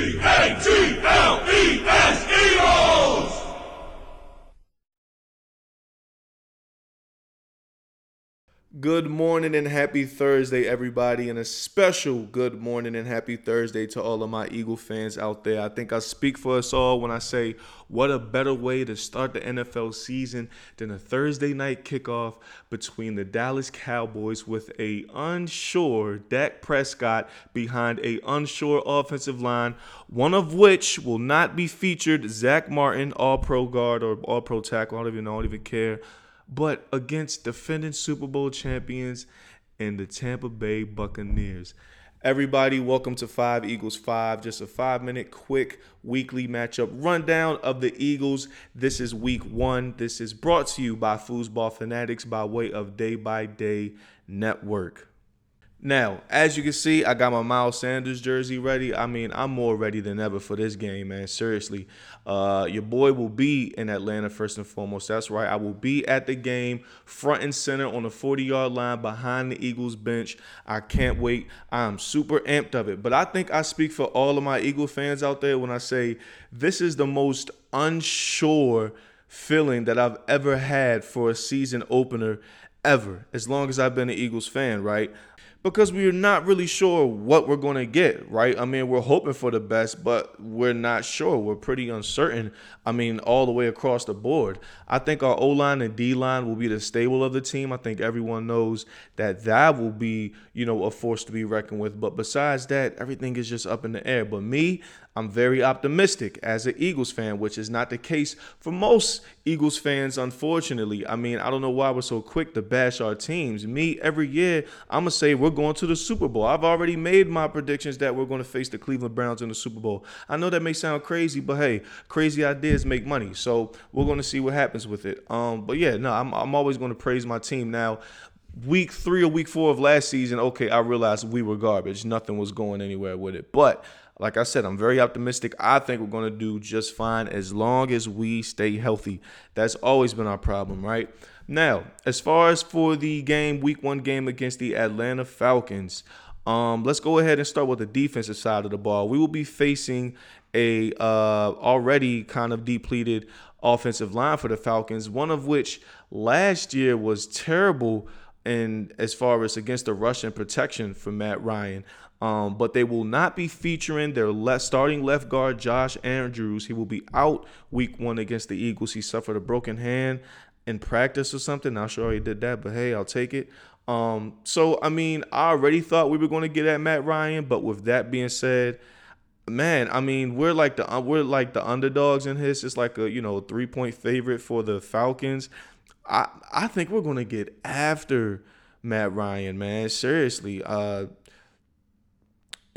E-A-G-L-E-S, Eagles! Good morning and happy Thursday, everybody, and a special good morning and happy Thursday to all of my Eagle fans out there. I think I speak for us all when I say, what a better way to start the NFL season than a Thursday night kickoff between the Dallas Cowboys with a unsure Dak Prescott behind a unsure offensive line, one of which will not be featured Zack Martin, All Pro guard or All Pro tackle. I don't even know, I don't even care but against defending Super Bowl champions and the Tampa Bay Buccaneers. Everybody, welcome to Five Eagles Five. Just a five minute quick weekly matchup rundown of the Eagles. This is week one. This is brought to you by Foosball Fanatics by way of Day by Day Network. Now, as you can see, I got my Miles Sanders jersey ready. I mean, I'm more ready than ever for this game, man. Seriously. Uh, your boy will be in Atlanta first and foremost. That's right. I will be at the game, front and center on the 40 yard line behind the Eagles bench. I can't wait. I'm super amped of it. But I think I speak for all of my Eagle fans out there when I say this is the most unsure feeling that I've ever had for a season opener ever, as long as I've been an Eagles fan, right? Because we're not really sure what we're going to get, right? I mean, we're hoping for the best, but we're not sure. We're pretty uncertain. I mean, all the way across the board. I think our O line and D line will be the stable of the team. I think everyone knows that that will be, you know, a force to be reckoned with. But besides that, everything is just up in the air. But me, I'm very optimistic as an Eagles fan, which is not the case for most Eagles fans, unfortunately. I mean, I don't know why we're so quick to bash our teams. Me, every year, I'm going to say we're going to the Super Bowl. I've already made my predictions that we're going to face the Cleveland Browns in the Super Bowl. I know that may sound crazy, but hey, crazy ideas make money. So we're going to see what happens with it. Um, but yeah, no, I'm, I'm always going to praise my team. Now, week three or week four of last season, okay, I realized we were garbage. Nothing was going anywhere with it. But like I said, I'm very optimistic. I think we're going to do just fine as long as we stay healthy. That's always been our problem, right? Now, as far as for the game, week one game against the Atlanta Falcons, um, let's go ahead and start with the defensive side of the ball. We will be facing a uh, already kind of depleted offensive line for the Falcons, one of which last year was terrible and as far as against the Russian protection for Matt Ryan. Um, but they will not be featuring their starting left guard Josh Andrews. He will be out week one against the Eagles. He suffered a broken hand in practice or something. Not sure he did that, but hey, I'll take it. Um, so I mean, I already thought we were going to get at Matt Ryan, but with that being said, man, I mean, we're like the uh, we're like the underdogs in this. It's like a you know three point favorite for the Falcons. I I think we're going to get after Matt Ryan, man. Seriously, uh,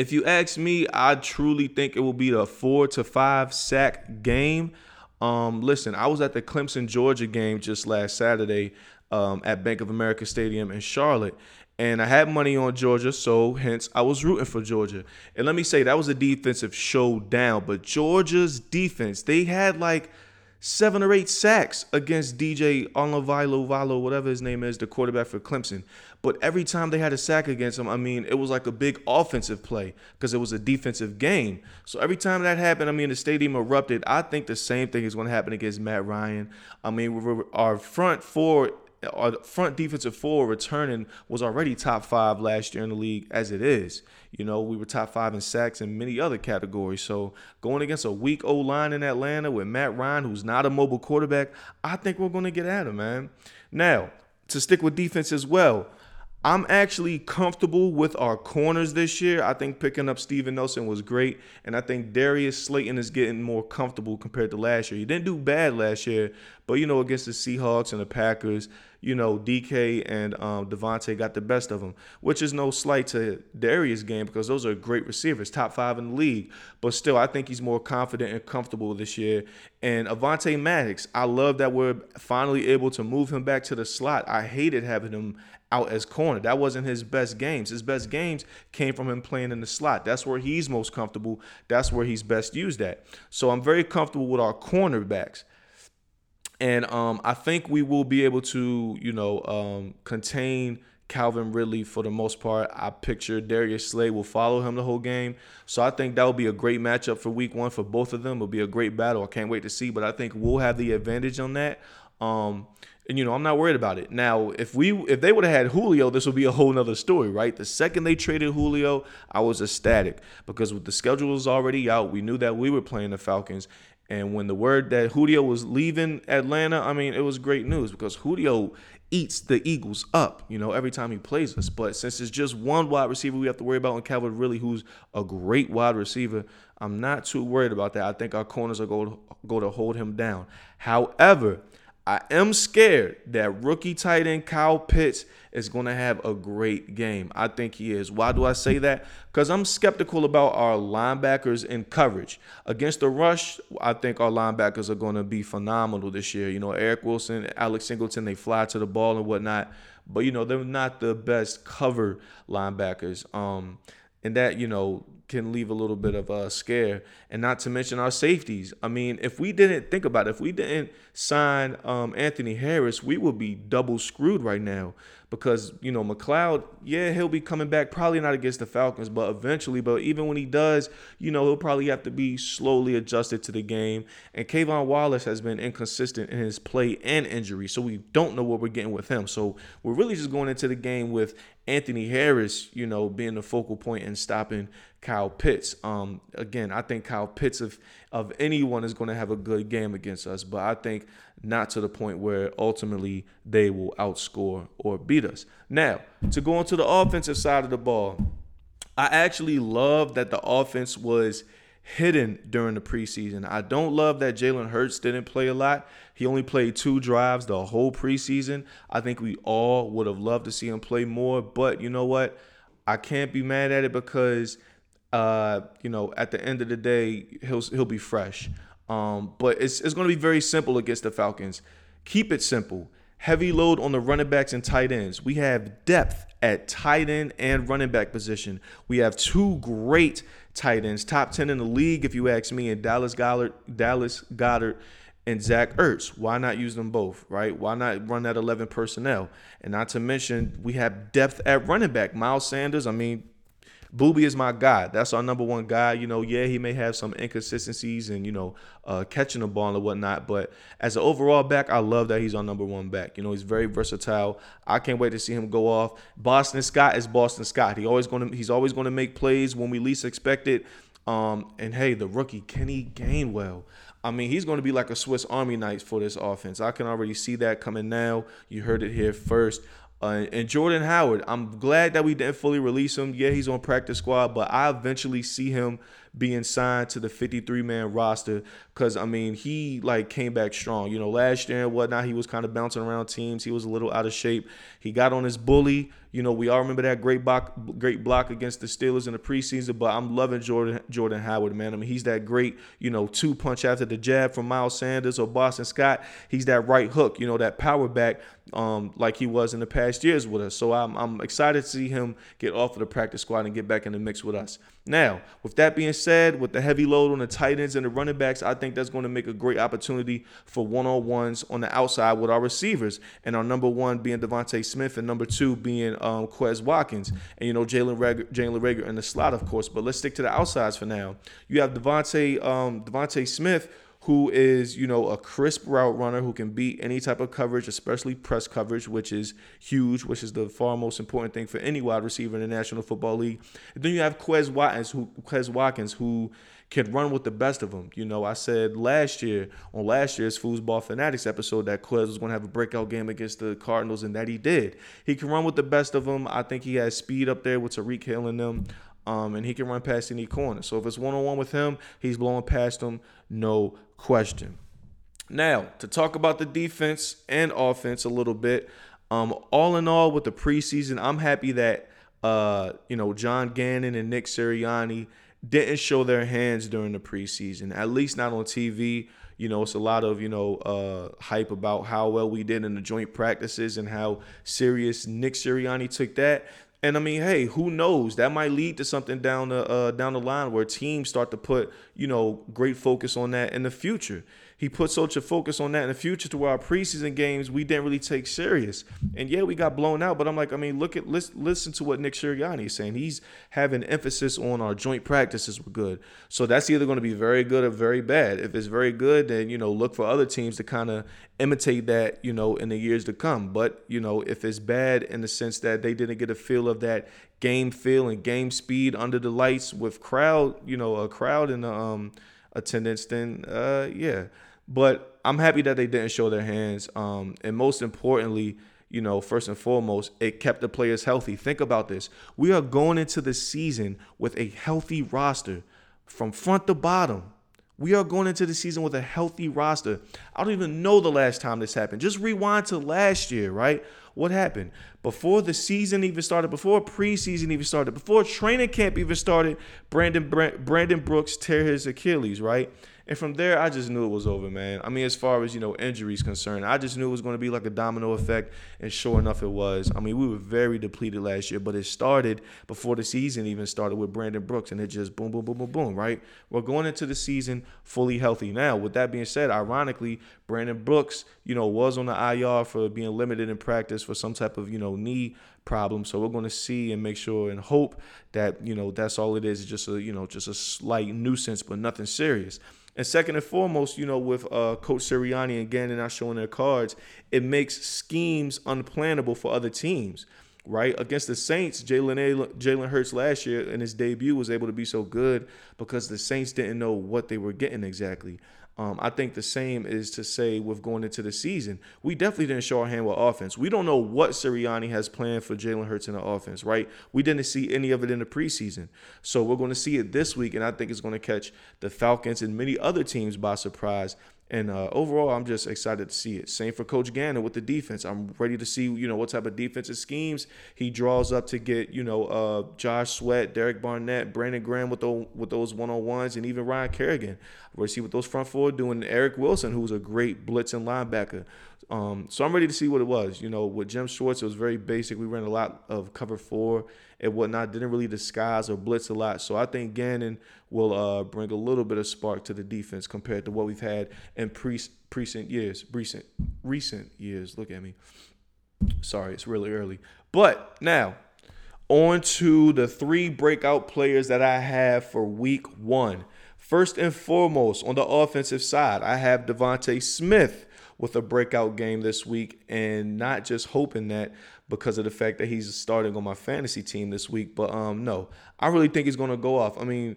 if you ask me, I truly think it will be a four to five sack game. Um, listen, I was at the Clemson Georgia game just last Saturday um, at Bank of America Stadium in Charlotte, and I had money on Georgia, so hence I was rooting for Georgia. And let me say that was a defensive showdown, but Georgia's defense, they had like seven or eight sacks against DJ Onlovilo Valo, whatever his name is, the quarterback for Clemson. But every time they had a sack against him, I mean, it was like a big offensive play because it was a defensive game. So every time that happened, I mean, the stadium erupted. I think the same thing is going to happen against Matt Ryan. I mean, our front four our front defensive four returning was already top five last year in the league as it is. You know, we were top five in sacks and many other categories. So going against a weak O line in Atlanta with Matt Ryan, who's not a mobile quarterback, I think we're going to get at him, man. Now, to stick with defense as well, I'm actually comfortable with our corners this year. I think picking up Steven Nelson was great, and I think Darius Slayton is getting more comfortable compared to last year. He didn't do bad last year, but you know, against the Seahawks and the Packers, you know, DK and um, Davante got the best of him, which is no slight to Darius' game because those are great receivers, top five in the league. But still, I think he's more confident and comfortable this year. And Avonte Maddox, I love that we're finally able to move him back to the slot. I hated having him out as corner. That wasn't his best games. His best games came from him playing in the slot. That's where he's most comfortable. That's where he's best used at. So I'm very comfortable with our cornerbacks. And um, I think we will be able to, you know, um, contain Calvin Ridley, for the most part, I picture Darius Slay will follow him the whole game. So I think that will be a great matchup for week one for both of them. It'll be a great battle. I can't wait to see, but I think we'll have the advantage on that. Um, and you know, I'm not worried about it. Now, if we if they would have had Julio, this would be a whole nother story, right? The second they traded Julio, I was ecstatic because with the schedule was already out, we knew that we were playing the Falcons. And when the word that Julio was leaving Atlanta, I mean, it was great news because Julio eats the Eagles up, you know, every time he plays us. But since it's just one wide receiver we have to worry about, and Calvin Ridley, who's a great wide receiver, I'm not too worried about that. I think our corners are going to, go to hold him down. However, I am scared that rookie tight end Kyle Pitts is going to have a great game. I think he is. Why do I say that? Because I'm skeptical about our linebackers in coverage. Against the rush, I think our linebackers are going to be phenomenal this year. You know, Eric Wilson, Alex Singleton, they fly to the ball and whatnot. But, you know, they're not the best cover linebackers. Um, and that, you know, can leave a little bit of a scare. And not to mention our safeties. I mean, if we didn't think about it, if we didn't sign um, Anthony Harris, we would be double screwed right now because you know McLeod, yeah, he'll be coming back. Probably not against the Falcons, but eventually. But even when he does, you know, he'll probably have to be slowly adjusted to the game. And K'Von Wallace has been inconsistent in his play and injury, so we don't know what we're getting with him. So we're really just going into the game with Anthony Harris, you know, being the focal point and stopping Kyle Pitts. Um, again, I think Kyle Pitts of of anyone is going to have a good game against us, but I think not to the point where ultimately they will outscore or beat us. Now, to go into the offensive side of the ball, I actually love that the offense was hidden during the preseason. I don't love that Jalen Hurts didn't play a lot. He only played two drives the whole preseason. I think we all would have loved to see him play more, but you know what? I can't be mad at it because uh, you know, at the end of the day, he'll he'll be fresh. Um, but it's it's going to be very simple against the Falcons. Keep it simple. Heavy load on the running backs and tight ends. We have depth at tight end and running back position. We have two great tight ends, top 10 in the league, if you ask me, and Dallas Goddard, Dallas Goedert and Zach Ertz. Why not use them both, right? Why not run that 11 personnel? And not to mention, we have depth at running back. Miles Sanders, I mean, Booby is my guy. That's our number one guy. You know, yeah, he may have some inconsistencies and you know uh, catching the ball and whatnot, but as an overall back, I love that he's our number one back. You know, he's very versatile. I can't wait to see him go off. Boston Scott is Boston Scott. He always going to he's always going to make plays when we least expect it. Um, and hey, the rookie Kenny Gainwell. I mean, he's going to be like a Swiss Army knife for this offense. I can already see that coming now. You heard it here first. Uh, and Jordan Howard, I'm glad that we didn't fully release him. Yeah, he's on practice squad, but I eventually see him being signed to the 53 man roster because I mean he like came back strong. You know, last year and whatnot, he was kind of bouncing around teams. He was a little out of shape. He got on his bully. You know, we all remember that great block, great block against the Steelers in the preseason. But I'm loving Jordan Jordan Howard, man. I mean, he's that great, you know, two punch after the jab from Miles Sanders or Boston Scott. He's that right hook, you know, that power back, um, like he was in the past years with us. So I'm I'm excited to see him get off of the practice squad and get back in the mix with us. Now, with that being said, with the heavy load on the tight ends and the running backs, I think that's going to make a great opportunity for one on ones on the outside with our receivers. And our number one being DeVonta Smith, and number two being um, Quez Watkins. And, you know, Jalen Reagor, Jalen Reagor in the slot, of course. But let's stick to the outsides for now. You have DeVonta, um, DeVonta Smith who is, you know, a crisp route runner who can beat any type of coverage, especially press coverage, which is huge, which is the far most important thing for any wide receiver in the National Football League. And then you have Quez Watkins, who Quez Watkins, who can run with the best of them. You know, I said last year on last year's Foosball Fanatics episode that Quez was going to have a breakout game against the Cardinals, and that he did. He can run with the best of them. I think he has speed up there with Tyreek Hill and them. Um, and he can run past any corner. So if it's one on one with him, he's blowing past them, no question. Now, to talk about the defense and offense a little bit, um, all in all, with the preseason, I'm happy that uh, you know John Gannon and Nick Sirianni didn't show their hands during the preseason, at least not on TV. You know, it's a lot of you know uh, hype about how well we did in the joint practices and how serious Nick Sirianni took that. And I mean, hey, who knows? That might lead to something down the uh, down the line where teams start to put you know great focus on that in the future. He put such a focus on that in the future to where our preseason games we didn't really take serious. And yeah, we got blown out, but I'm like, I mean, look at listen, listen to what Nick Sirianni is saying. He's having emphasis on our joint practices were good. So that's either going to be very good or very bad. If it's very good, then you know look for other teams to kind of imitate that, you know, in the years to come. But you know, if it's bad in the sense that they didn't get a feel of that game feel and game speed under the lights with crowd, you know, a crowd in the um attendance, then uh yeah. But I'm happy that they didn't show their hands. Um, and most importantly, you know, first and foremost, it kept the players healthy. Think about this. We are going into the season with a healthy roster from front to bottom. We are going into the season with a healthy roster. I don't even know the last time this happened. Just rewind to last year, right? What happened? Before the season even started, before preseason even started, before training camp even started, Brandon Brandon Brooks tear his Achilles, right? And from there, I just knew it was over, man. I mean, as far as, you know, injuries concerned, I just knew it was going to be like a domino effect. And sure enough, it was. I mean, we were very depleted last year, but it started before the season even started with Brandon Brooks. And it just boom, boom, boom, boom, boom, right? We're going into the season fully healthy. Now, with that being said, ironically, Brandon Brooks, you know, was on the IR for being limited in practice for some type of, you know, knee problem. So we're going to see and make sure and hope that, you know, that's all it is. It's just a, you know, just a slight nuisance, but nothing serious. And second and foremost, you know, with uh, Coach Sirianni again and not showing their cards, it makes schemes unplannable for other teams, right? Against the Saints, Jalen Jalen Hurts last year in his debut was able to be so good because the Saints didn't know what they were getting exactly. Um, I think the same is to say with going into the season. We definitely didn't show our hand with offense. We don't know what Sirianni has planned for Jalen Hurts in the offense, right? We didn't see any of it in the preseason. So we're going to see it this week, and I think it's going to catch the Falcons and many other teams by surprise. And uh, overall, I'm just excited to see it. Same for Coach Gannon with the defense. I'm ready to see, you know, what type of defensive schemes he draws up to get, you know, uh, Josh Sweat, Derek Barnett, Brandon Graham with those with those one on ones, and even Ryan Kerrigan. We're see what those front four doing. Eric Wilson, who's a great blitz and linebacker. Um, so I'm ready to see what it was. You know, with Jim Schwartz, it was very basic. We ran a lot of cover four and whatnot. Didn't really disguise or blitz a lot. So I think Gannon will uh, bring a little bit of spark to the defense compared to what we've had in pre- recent years. Recent recent years. Look at me. Sorry, it's really early. But now on to the three breakout players that I have for week one. First and foremost, on the offensive side, I have DeVonta Smith with a breakout game this week, and not just hoping that because of the fact that he's starting on my fantasy team this week, but um, no, I really think he's going to go off. I mean,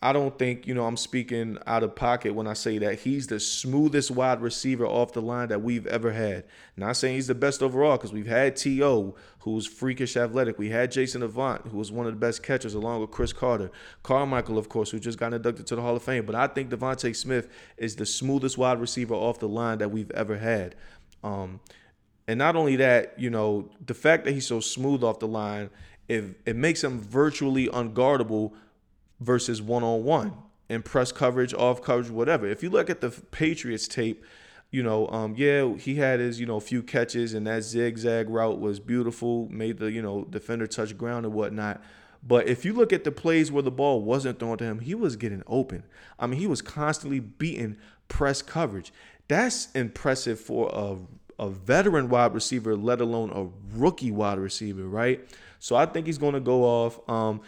I don't think, you know, I'm speaking out of pocket when I say that he's the smoothest wide receiver off the line that we've ever had. Not saying he's the best overall because we've had T.O., who's freakish athletic. We had Jason Avant, who was one of the best catchers along with Cris Carter. Carmichael, of course, who just got inducted to the Hall of Fame. But I think DeVonta Smith is the smoothest wide receiver off the line that we've ever had. Um, and not only that, you know, the fact that he's so smooth off the line, it, it makes him virtually unguardable – versus one on one and press coverage, off coverage, whatever. If you look at the Patriots tape, you know, um, yeah, he had his, you know, few catches and that zigzag route was beautiful, made the, you know, defender touch ground and whatnot. But if you look at the plays where the ball wasn't thrown to him, he was getting open. I mean, he was constantly beating press coverage. That's impressive for a, a veteran wide receiver, let alone a rookie wide receiver, right? So I think he's going to go off. Um,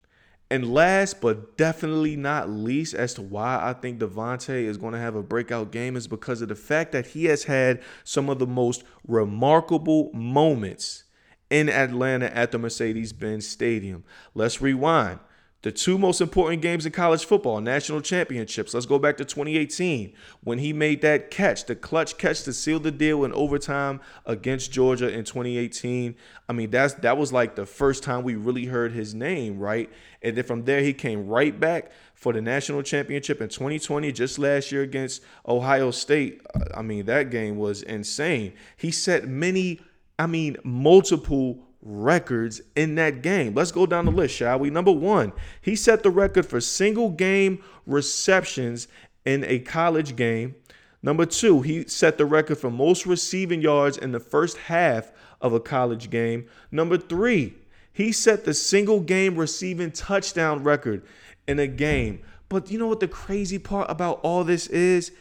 and last but definitely not least, as to why I think DeVonta is going to have a breakout game is because of the fact that he has had some of the most remarkable moments in Atlanta at the Mercedes Benz Stadium. Let's rewind the two most important games in college football, national championships. Let's go back to 2018 when he made that catch, the clutch catch to seal the deal in overtime against Georgia in 2018. I mean, that's that was like the first time we really heard his name, right? And then from there he came right back for the national championship in 2020 just last year against Ohio State. I mean, that game was insane. He set many I mean, multiple records in that game. Let's go down the list, shall we? Number one, he set the record for single game receptions in a college game. Number two, he set the record for most receiving yards in the first half of a college game. Number three, He set the single game receiving touchdown record in a game. But you know what the crazy part about all this is?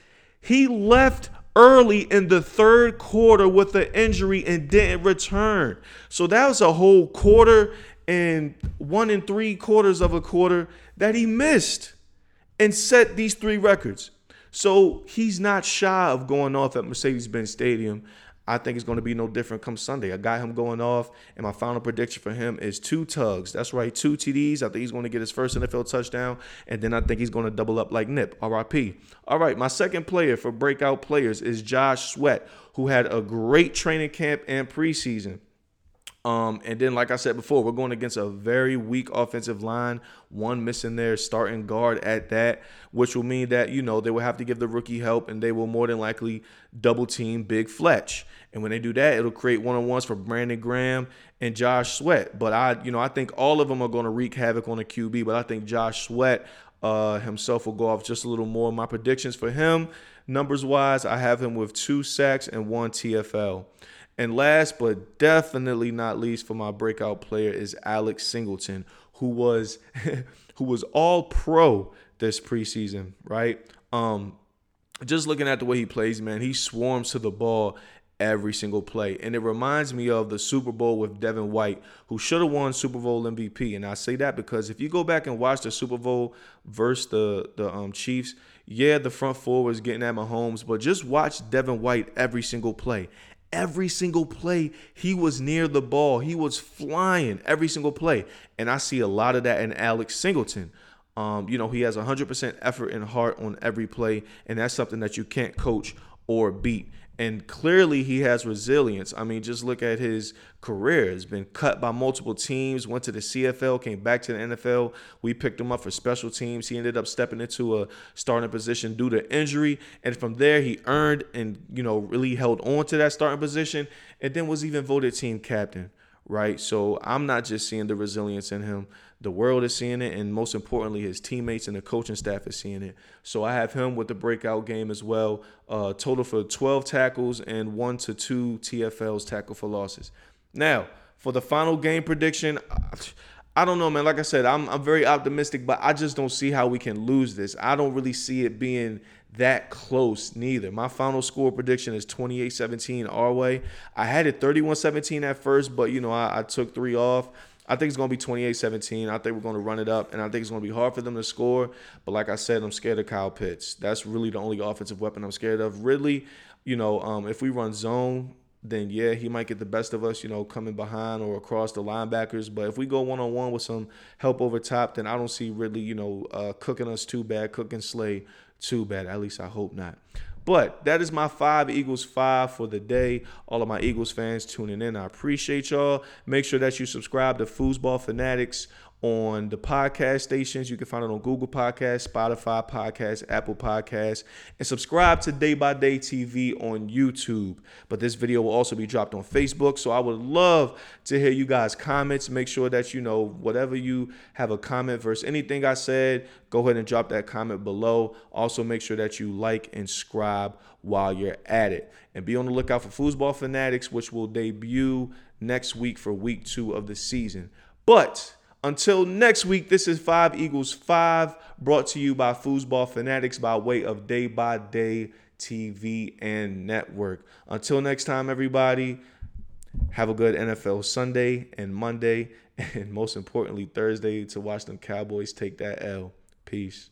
He left early in the third quarter with an injury and didn't return. So that was a whole quarter and one and three quarters of a quarter that he missed and set these three records. So he's not shy of going off at Mercedes Benz Stadium. I think it's going to be no different come Sunday. I got him going off, and my final prediction for him is two tugs. That's right, two TDs. I think he's going to get his first NFL touchdown, and then I think he's going to double up like Nip, RIP. All right, my second player for breakout players is Josh Sweat, who had a great training camp and preseason. Um, and then, like I said before, we're going against a very weak offensive line, one missing their starting guard at that, which will mean that, you know, they will have to give the rookie help and they will more than likely double team Big Fletch. And when they do that, it'll create one on ones for Brandon Graham and Josh Sweat. But I, you know, I think all of them are going to wreak havoc on the QB, but I think Josh Sweat uh, himself will go off just a little more. My predictions for him, numbers wise, I have him with two sacks and one TFL. And last but definitely not least for my breakout player is Alex Singleton, who was who was all pro this preseason, right? Um just looking at the way he plays, man, he swarms to the ball every single play. And it reminds me of the Super Bowl with Devin White, who should have won Super Bowl MVP. And I say that because if you go back and watch the Super Bowl versus the the um, Chiefs, yeah, the front four was getting at Mahomes, but just watch Devin White every single play. Every single play, he was near the ball. He was flying every single play. And I see a lot of that in Alex Singleton. Um, you know, he has 100% effort and heart on every play, and that's something that you can't coach or beat. And clearly, he has resilience. I mean, just look at his career. He's been cut by multiple teams, went to the CFL, came back to the NFL. We picked him up for special teams. He ended up stepping into a starting position due to injury. And from there, he earned and, you know, really held on to that starting position and then was even voted team captain, right? So I'm not just seeing the resilience in him. The world is seeing it, and most importantly, his teammates and the coaching staff is seeing it. So I have him with the breakout game as well. Uh, total for 12 tackles and one to two TFLs tackle for losses. Now, for the final game prediction, I don't know, man. Like I said, I'm I'm very optimistic, but I just don't see how we can lose this. I don't really see it being that close neither. My final score prediction is 28-17 our way. I had it 31-17 at first, but you know, I, I took three off. I think it's going to be 28 17. I think we're going to run it up, and I think it's going to be hard for them to score. But like I said, I'm scared of Kyle Pitts. That's really the only offensive weapon I'm scared of. Ridley, you know, um, if we run zone, then yeah, he might get the best of us, you know, coming behind or across the linebackers. But if we go one on one with some help over top, then I don't see Ridley, you know, uh, cooking us too bad, cooking Slay too bad. At least I hope not. But that is my five Eagles five for the day. All of my Eagles fans tuning in, I appreciate y'all. Make sure that you subscribe to Foosball Fanatics on the podcast stations. You can find it on Google Podcasts, Spotify Podcasts, Apple Podcasts, and subscribe to Day by Day TV on YouTube. But this video will also be dropped on Facebook. So I would love to hear you guys' comments. Make sure that you know whatever you have a comment versus anything I said, go ahead and drop that comment below. Also, make sure that you like and subscribe while you're at it. And be on the lookout for Foosball Fanatics, which will debut next week for week two of the season. But until next week, this is Five Eagles 5 brought to you by Foosball Fanatics by way of Day by Day TV and Network. Until next time, everybody, have a good NFL Sunday and Monday, and most importantly, Thursday to watch them Cowboys take that L. Peace.